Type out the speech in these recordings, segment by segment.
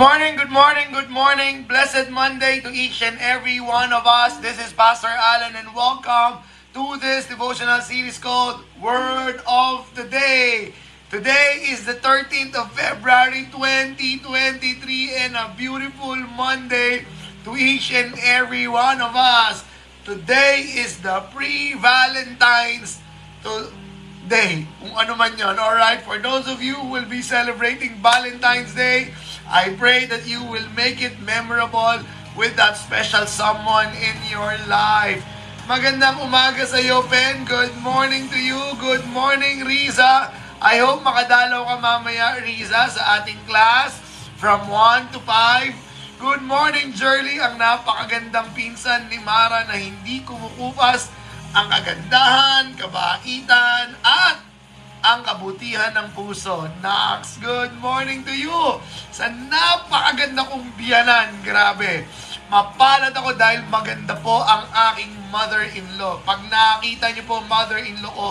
Morning, good morning, good morning. Blessed Monday to each and every one of us. This is Pastor Allen and welcome to this devotional series called Word of the Day. Today is the 13th of February 2023 and a beautiful Monday to each and every one of us. Today is the pre-Valentine's Day. Kung ano man yun. Alright, for those of you who will be celebrating Valentine's Day, I pray that you will make it memorable with that special someone in your life. Magandang umaga sa iyo, Pen. Good morning to you. Good morning, Riza. I hope makadalaw ka mamaya, Riza, sa ating class from 1 to 5. Good morning, Jerly, ang napakagandang pinsan ni Mara na hindi kumukupas ang kagandahan, kabaitan, at ang kabutihan ng puso. Nax, good morning to you! Sa napakaganda kong biyanan, grabe. Mapalad ako dahil maganda po ang aking mother-in-law. Pag nakita niyo po mother-in-law ko,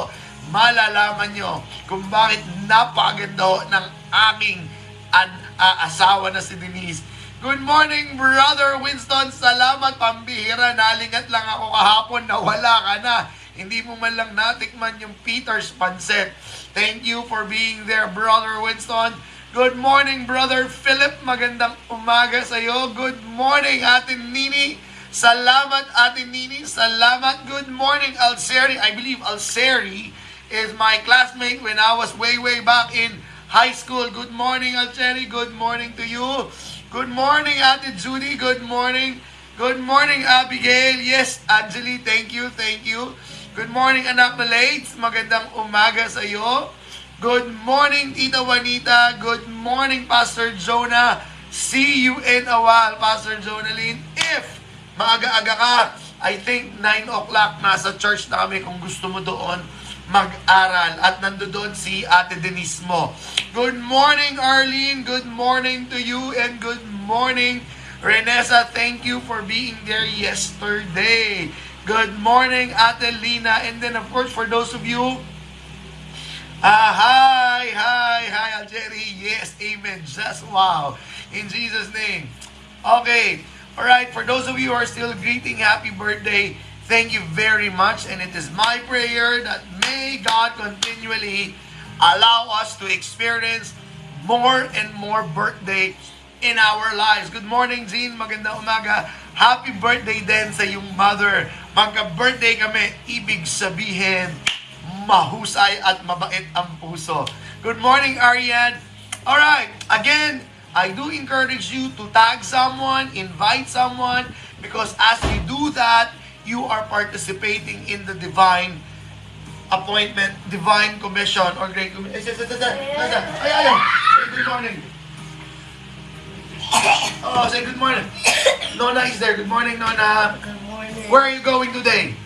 malalaman niyo kung bakit napakaganda ng aking an- uh, asawa na si Denise. Good morning, Brother Winston. Salamat, pambihira. Nalingat lang ako kahapon na wala ka na. Hindi mo man lang natikman yung Peter's Pancet. Thank you for being there, Brother Winston. Good morning, Brother Philip. Magandang umaga sa iyo. Good morning, Ate Nini. Salamat, Ate Nini. Salamat. Good morning, Alseri. I believe Alseri is my classmate when I was way, way back in high school. Good morning, Alseri. Good morning to you. Good morning, Ate Judy. Good morning. Good morning, Abigail. Yes, Angeli. Thank you, thank you. Good morning, anak na Lates. Magandang umaga sa iyo. Good morning, Tita Juanita. Good morning, Pastor Jonah. See you in a while, Pastor Jonalyn. If maaga-aga ka, I think 9 o'clock nasa church na kami kung gusto mo doon mag-aral. At nandoon si Ate Denise mo. Good morning, Arlene. Good morning to you and good morning, Renessa. Thank you for being there yesterday. Good morning, Ate Lina. And then, of course, for those of you, ah, hi, hi, hi, Algeri. Yes, amen. Just wow. In Jesus' name. Okay. All right. For those of you who are still greeting, happy birthday. Thank you very much. And it is my prayer that may God continually allow us to experience more and more birthday in our lives. Good morning, Jean. Maganda umaga. Happy birthday din sa iyong mother. Magka-birthday kami, ibig sabihin, mahusay at mabait ang puso. Good morning, Ariane. Alright, again, I do encourage you to tag someone, invite someone, because as you do that, you are participating in the divine appointment, divine commission, or great commission. Ay, ay, ay, good morning. Oh, say good morning. Nona is there. Good morning, Nona. Good morning. Where are you going today?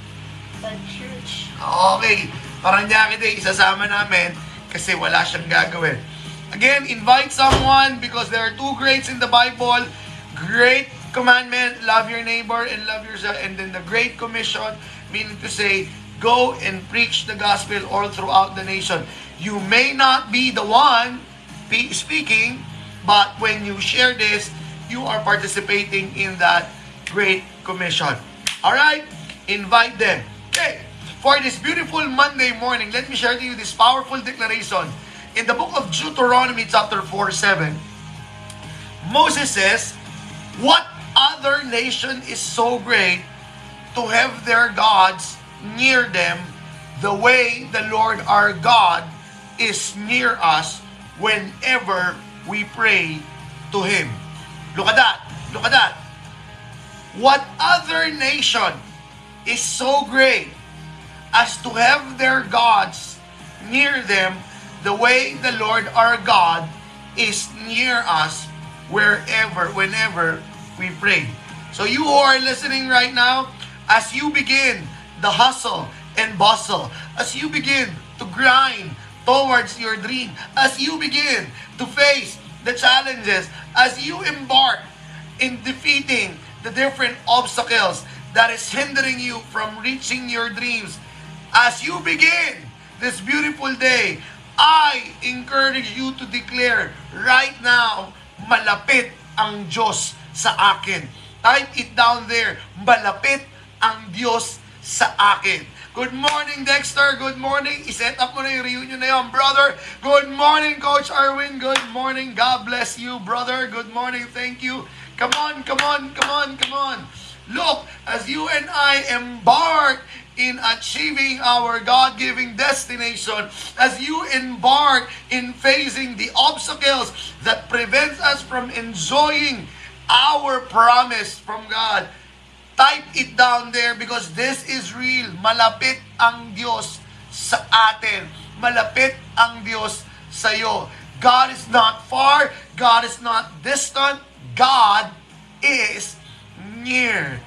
Sa church. Okay. Parang niya kita isasama namin kasi wala siyang gagawin. Again, invite someone because there are two greats in the Bible. Great commandment, love your neighbor and love yourself. And then the Great Commission, meaning to say, go and preach the gospel all throughout the nation. You may not be the one speaking, but when you share this, you are participating in that Great Commission. All right? Invite them. Okay. For this beautiful Monday morning, let me share to you this powerful declaration. In the book of Deuteronomy chapter 4, 7, Moses says, What other nation is so great to have their gods near them the way the Lord our God is near us whenever we pray to Him? Look at that. Look at that. What other nation is so great as to have their gods near them the way the Lord our God is near us wherever, whenever we pray. So you who are listening right now, as you begin the hustle and bustle, as you begin to grind towards your dream, as you begin to face the challenges, as you embark in defeating the different obstacles that is hindering you from reaching your dreams, as you begin this beautiful day, I encourage you to declare right now, malapit ang Diyos sa akin. Type it down there. Malapit ang Diyos sa akin. Good morning, Dexter. Good morning. I-set up mo na yung reunion na yun, brother. Good morning, Coach Arwin. Good morning. God bless you, brother. Good morning. Thank you. Come on, come on, come on, come on. Look, as you and I embark in achieving our God-given destination, as you embark in facing the obstacles that prevent us from enjoying our promise from God, type it down there because this is real. Malapit ang Diyos sa atin. Malapit ang Diyos sa iyo. God is not far. God is not distant. God is near.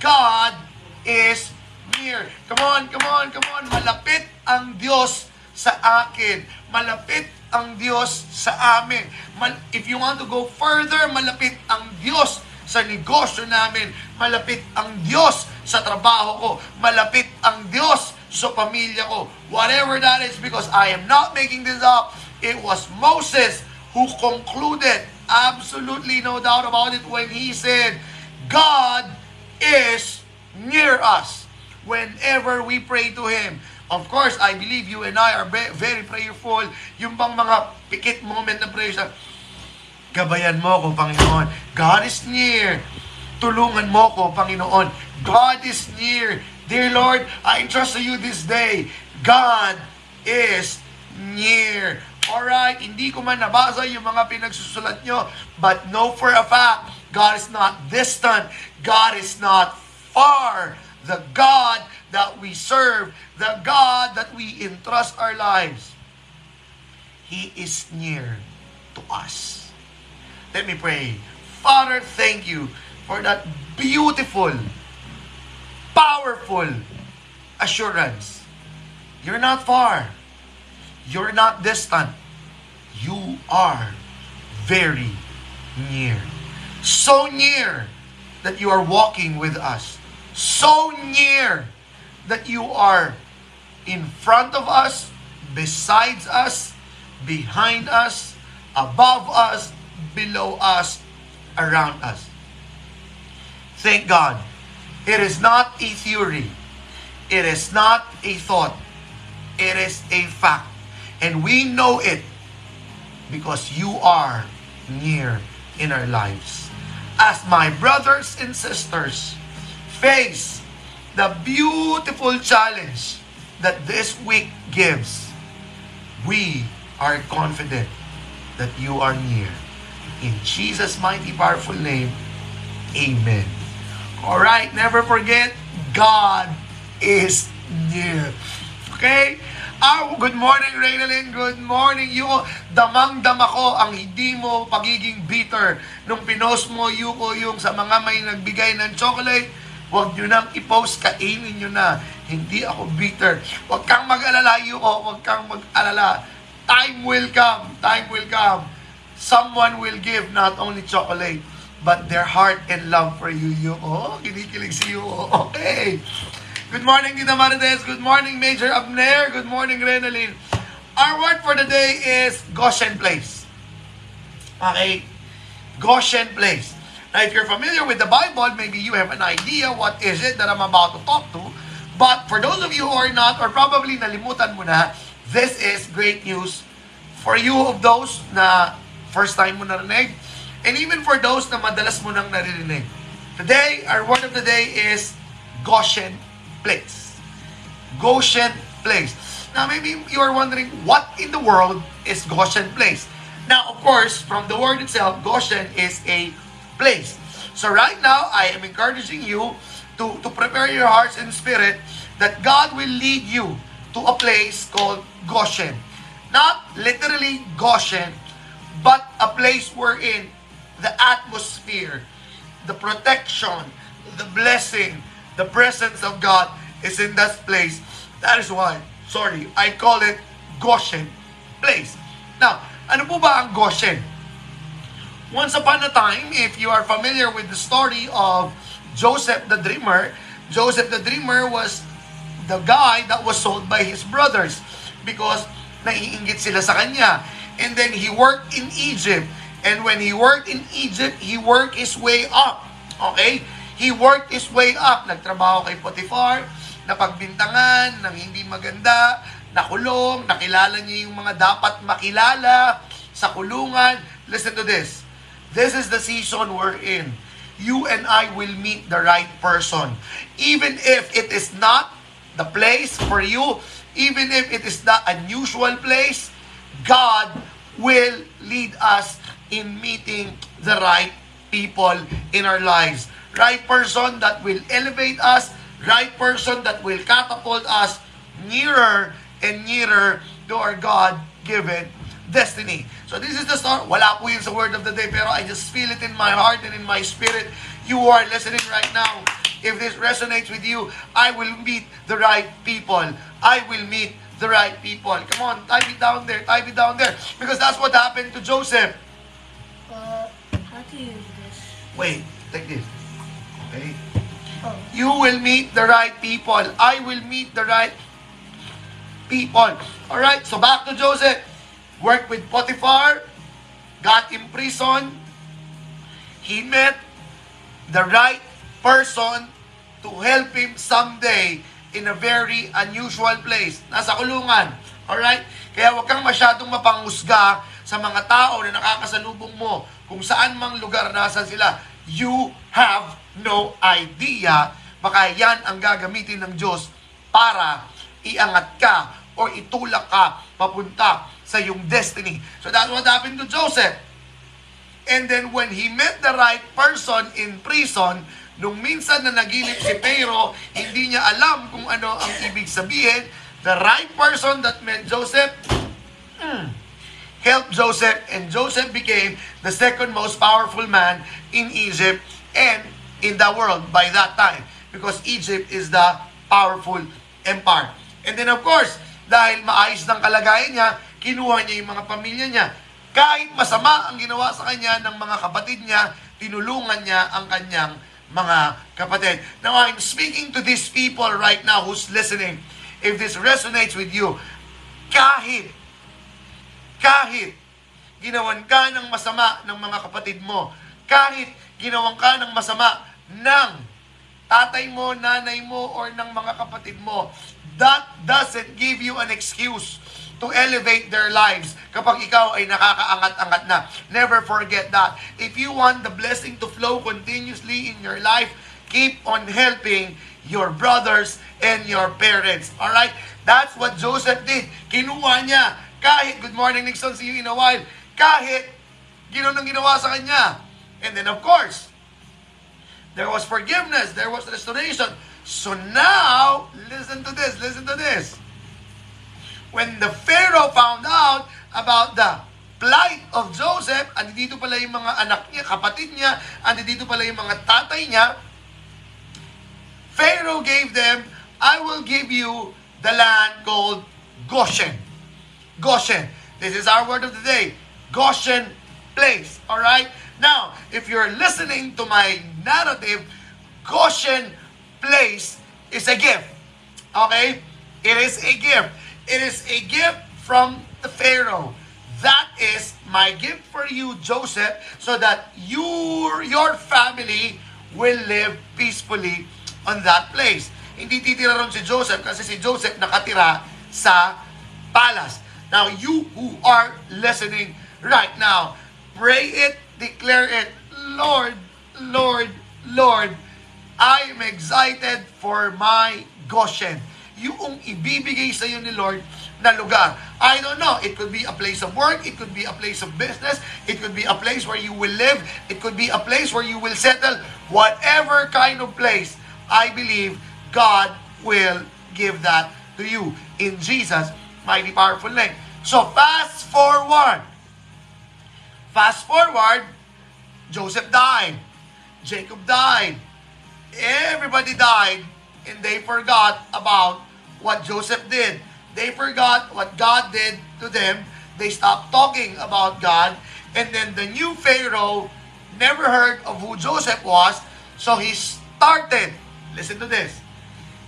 God is near. Come on, come on, come on. Malapit ang Diyos sa akin. Malapit ang Diyos sa amin. If you want to go further, malapit ang Diyos sa negosyo namin. Malapit ang Diyos sa trabaho ko. Malapit ang Diyos sa pamilya ko. Whatever that is, because I am not making this up. It was Moses who concluded, absolutely no doubt about it, when he said, God is near us whenever we pray to Him. Of course, I believe you and I are very prayerful. Yung bang mga pikit moment na prayer gabayan mo ko, Panginoon. God is near. Tulungan mo ko, Panginoon. God is near. Dear Lord, I entrust to you this day. God is near. Alright, hindi ko man nabasa yung mga pinagsusulat nyo, but know for a fact, God is not distant. God is not far. The God that we serve, the God that we entrust our lives, He is near to us. Let me pray. Father, thank you for that beautiful, powerful assurance. You're not far. You're not distant. You are very near. So near that you are walking with us. So near that you are in front of us, besides us, behind us, above us, below us, around us. Thank God. It is not a theory. It is not a thought. It is a fact. And we know it because you are near in our lives. As my brothers and sisters face the beautiful challenge that this week gives, we are confident that you are near. In Jesus' mighty powerful name, Amen. All right, never forget, God is near. Okay? Ah, good morning, Reynalyn. Good morning, Yuko. Damang-dama ko ang hindi mo pagiging bitter. Nung pinost mo, Yuko, yung sa mga may nagbigay ng chocolate, huwag nyo nang i-post, kainin nyo na. Hindi ako bitter. Huwag kang mag-alala, Yuko. Huwag kang mag-alala. Time will come. Time will come. Someone will give not only chocolate, but their heart and love for you, Yuko. Kinikilig si Yuko. Okay. Good morning, Tita Marites. Good morning, Major Abner. Good morning, Renalyn. Our word for the day is Goshen Place. Okay? Goshen Place. Now, if you're familiar with the Bible, maybe you have an idea what is it that I'm about to talk to. But for those of you who are not, or probably nalimutan mo na, this is great news for you of those na first time mo narinig, and even for those na madalas mo nang naririnig. Today, our word of the day is Goshen place. Goshen place. Now, maybe you are wondering, what in the world is Goshen place? Now, of course, from the word itself, Goshen is a place. So right now, I am encouraging you to, to prepare your hearts and spirit that God will lead you to a place called Goshen. Not literally Goshen, but a place wherein the atmosphere, the protection, the blessing, the presence of God is in that place. That is why, sorry, I call it Goshen place. Now, ano po ba ang Goshen? Once upon a time, if you are familiar with the story of Joseph the Dreamer, Joseph the Dreamer was the guy that was sold by his brothers because naiinggit sila sa kanya. And then he worked in Egypt And when he worked in Egypt, he worked his way up. Okay? He worked his way up. Nagtrabaho kay Potiphar, napagbintangan ng hindi maganda, nakulong, nakilala niya yung mga dapat makilala sa kulungan. Listen to this. This is the season we're in. You and I will meet the right person. Even if it is not the place for you, even if it is not unusual place, God will lead us in meeting the right people in our lives. Right person that will elevate us, right person that will catapult us nearer and nearer to our God-given destiny. So this is the start. Wala po yun sa word of the day, pero I just feel it in my heart and in my spirit. You are listening right now. If this resonates with you, I will meet the right people. I will meet the right people. Come on, type it down there, type it down there. Because that's what happened to Joseph. Uh, how to use this? Wait, take this. Okay? Oh, You will meet the right people. I will meet the right people. Alright, so back to Joseph. Worked with Potiphar, got in prison. He met the right person to help him someday in a very unusual place. Nasa kulungan. Alright? Kaya huwag kang masyadong mapanghusga sa mga tao na nakakasalubong mo kung saan mang lugar nasan sila. You have no idea. Baka yan ang gagamitin ng Diyos para iangat ka o itulak ka papunta sa iyong destiny. So that's what happened to Joseph. And then when he met the right person in prison, nung minsan na nagilip si Pharaoh, hindi niya alam kung ano ang ibig sabihin. The right person that met Joseph mm, helped Joseph, and Joseph became the second most powerful man in Egypt and in the world by that time. Because Egypt is the powerful empire. And then of course, dahil maayos ng kalagayan niya, kinuha niya yung mga pamilya niya. Kahit masama ang ginawa sa kanya ng mga kapatid niya, tinulungan niya ang kanyang mga kapatid. Now, I'm speaking to these people right now who's listening. If this resonates with you, kahit, kahit ginawan ka ng masama ng mga kapatid mo, kahit ginawan ka ng masama ng tatay mo, nanay mo, or ng mga kapatid mo, that doesn't give you an excuse to elevate their lives kapag ikaw ay nakakaangat-angat na. Never forget that. If you want the blessing to flow continuously in your life, keep on helping your brothers and your parents. Alright? That's what Joseph did. Kinuha niya. Kahit, good morning Nixon, see you in a while. Kahit, ginawa ng ginawa sa kanya. And then of course, there was forgiveness, there was restoration. So now, listen to this, listen to this. When the Pharaoh found out about the plight of Joseph, andi dito pala yung mga anak niya, kapatid niya, andi dito pala yung mga tatay niya, Pharaoh gave them, I will give you the land called Goshen. Goshen. This is our word of the day. Goshen place. All right? Now, if you're listening to my narrative, Goshen place is a gift. Okay? It is a gift. It is a gift from the Pharaoh. That is my gift for you, Joseph, so that your, your family will live peacefully on that place. Hindi titira ron si Joseph kasi si Joseph nakatira sa palace. Now, you who are listening right now, pray it, declare it, Lord, Lord, Lord, I am excited for my Goshen. Yung ibibigay sa iyo ni Lord na lugar. I don't know. It could be a place of work. It could be a place of business. It could be a place where you will live. It could be a place where you will settle. Whatever kind of place, I believe God will give that to you in Jesus' mighty powerful name. So fast forward. Fast forward, Joseph died. Jacob died. Everybody died and they forgot about what Joseph did. They forgot what God did to them. They stopped talking about God. And then the new Pharaoh never heard of who Joseph was. So he started, listen to this,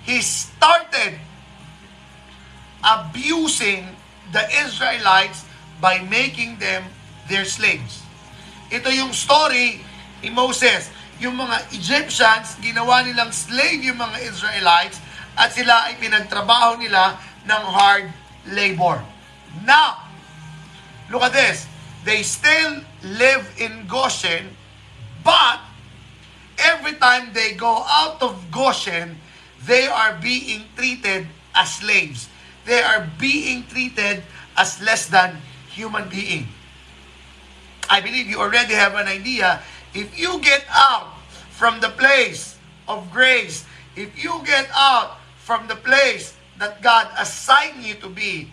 he started abusing the Israelites by making them their slaves. Ito yung story ni Moses. Yung mga Egyptians, ginawa nilang slave yung mga Israelites at sila ay pinagtrabaho nila ng hard labor. Now, look at this. They still live in Goshen, but every time they go out of Goshen, they are being treated as slaves. They are being treated as less than human being. I believe you already have an idea. If you get out from the place of grace, if you get out from the place that God assigned you to be,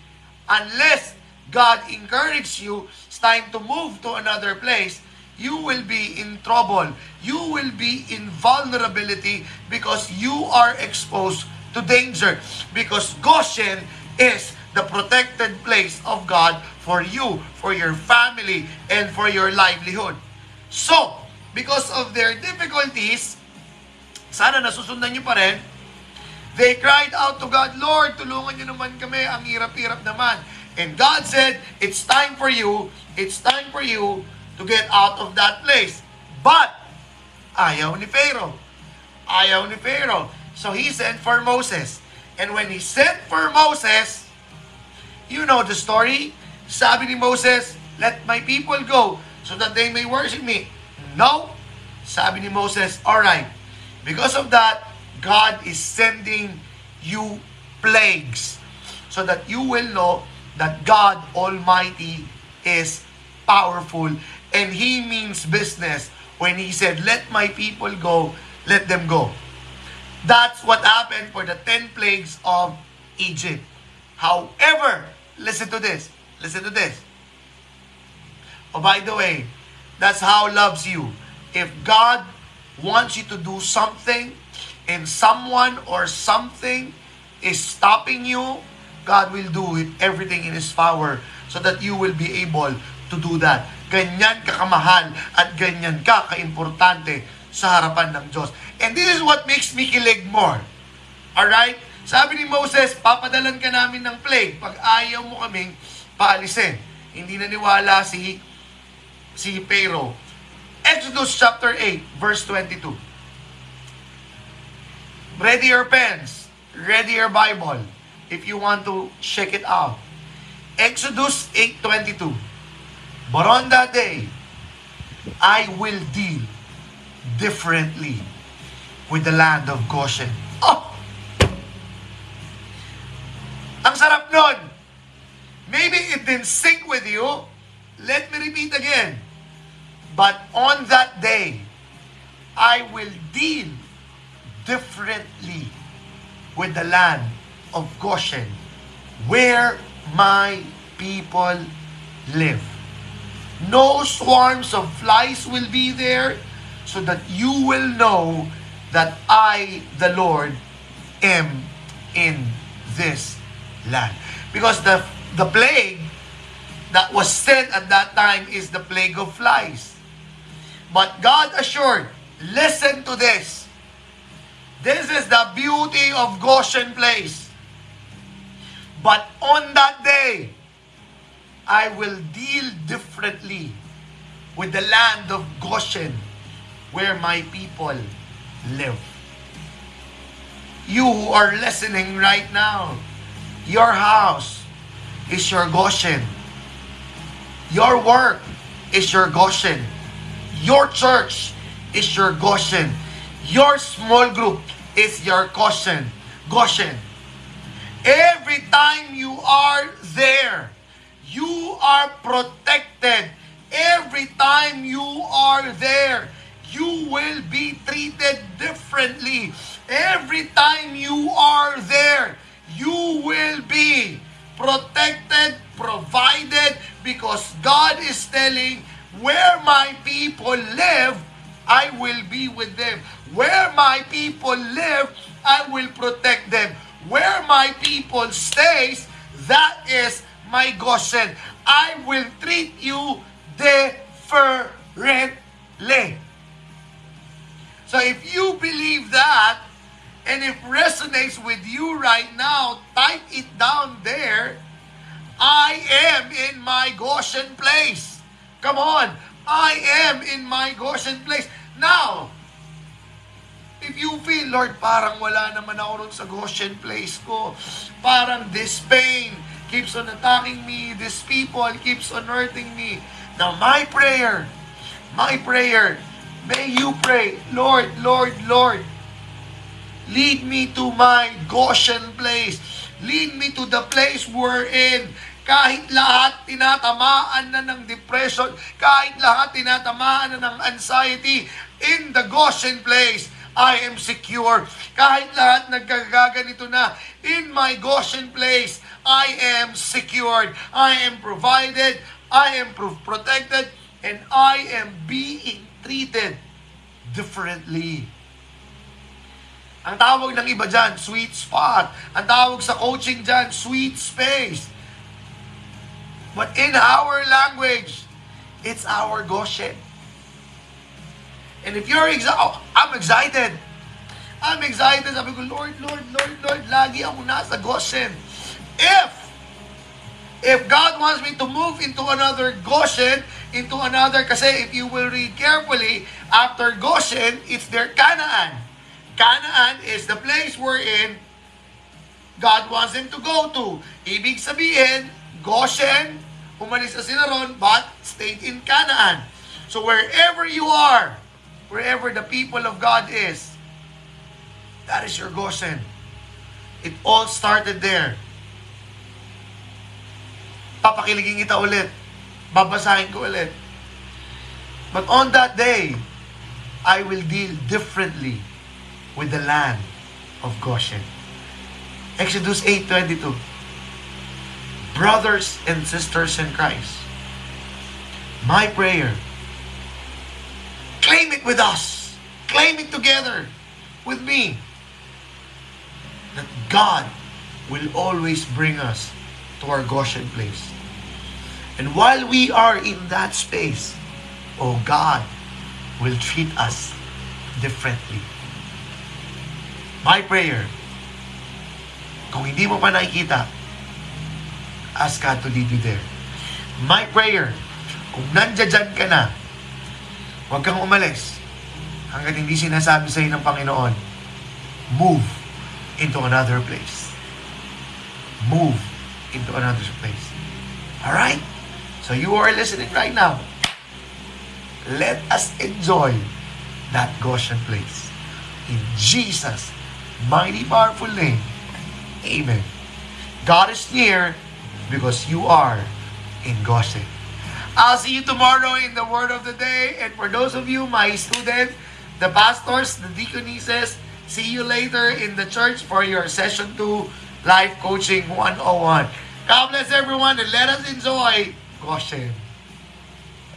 unless God encourages you, it's time to move to another place, you will be in trouble. You will be in vulnerability because you are exposed to danger. Because Goshen is the protected place of God for you, for your family, and for your livelihood. So, because of their difficulties, sana nasusundan nyo pa rin, they cried out to God, Lord, tulungan nyo naman kami, ang hirap-hirap naman. And God said, it's time for you, it's time for you to get out of that place. But, ayaw ni Pharaoh. Ayaw ni Pharaoh. So he sent for Moses. And when he sent for Moses, you know the story. Sabi ni Moses, let my people go so that they may worship me. No. Sabi ni Moses, all right. Because of that, God is sending you plagues so that you will know that God Almighty is powerful and He means business. When He said, let my people go, let them go. That's what happened for the 10 plagues of Egypt. However, listen to this. Listen to this. Oh, by the way, that's how loves you. If God wants you to do something and someone or something is stopping you, God will do it everything in His power so that you will be able to do that. Ganyan ka kamahal at ganyan ka kaimportante sa harapan ng Diyos. And this is what makes me kilig more. Alright? Sabi ni Moses, papadalan ka namin ng plague pag ayaw mo kaming paalisin. Hindi naniwala si si Pharaoh. Exodus chapter 8, verse 22. Ready your pens. Ready your Bible. If you want to check it out. Exodus 8.22 But on that day, I will deal differently with the land of Goshen. Oh! Ang sarap nun! Maybe it didn't sink with you. Let me repeat again. But on that day, I will deal differently with the land of Goshen, where my people live. No swarms of flies will be there, so that you will know that I, the Lord, am in this land. Because the, the plague that was sent at that time is the plague of flies. But God assured, listen to this. This is the beauty of Goshen place. But on that day, I will deal differently with the land of Goshen where my people live. You who are listening right now, your house is your Goshen. Your work is your Goshen. Your church is your Goshen. Your small group is your Goshen. Goshen. Every time you are there, you are protected. Every time you are there, you will be treated differently. Every time you are there, you will be protected, provided, because God is telling, where my people live, I will be with them. Where my people live, I will protect them. Where my people stays, that is my Goshen. I will treat you differently. So if you believe that, and it resonates with you right now, type it down there. I am in my Goshen place. Come on. I am in my Goshen place. Now, if you feel, Lord, parang wala naman ako ron sa Goshen place ko. Parang this pain keeps on attacking me. This people keeps on hurting me. Now, my prayer, my prayer, may you pray, Lord, Lord, Lord, lead me to my Goshen place. Lead me to the place wherein kahit lahat tinatamaan na ng depression, kahit lahat tinatamaan na ng anxiety, in the Goshen place, I am secure. Kahit lahat nagkagaganito na, in my Goshen place, I am secured. I am provided. I am protected. And I am being treated differently. Ang tawag ng iba dyan, sweet spot. Ang tawag sa coaching dyan, sweet space. But in our language, it's our Goshen. And if you're excited, oh, I'm excited. I'm excited. Sabi ko, Lord, Lord, Lord, Lord, lagi ako nasa Goshen. If, if God wants me to move into another Goshen, into another, kasi if you will read carefully, after Goshen, it's their Canaan. Canaan is the place wherein God wants them to go to. Ibig sabihin, Goshen, umalis na sila ron, but stayed in Canaan. So wherever you are, wherever the people of God is, that is your Goshen. It all started there. Papakiligin kita ulit. Babasahin ko ulit. But on that day, I will deal differently with the land of Goshen. Exodus 8.22 Brothers and sisters in Christ, my prayer, claim it with us. Claim it together with me. That God will always bring us to our Goshen place. And while we are in that space, oh God will treat us differently. My prayer, kung hindi mo pa nakikita, ask God to lead you there. My prayer, kung nandiyan ka na, huwag kang umalis hanggat hindi sinasabi sa ng Panginoon, move into another place. Move into another place. Alright? So you are listening right now. Let us enjoy that Goshen place. In Jesus' mighty powerful name. Amen. God is near because you are in Goshen. I'll see you tomorrow in the Word of the Day. And for those of you, my students, the pastors, the deaconesses, see you later in the church for your session 2 Life Coaching 101. God bless everyone and let us enjoy Goshen.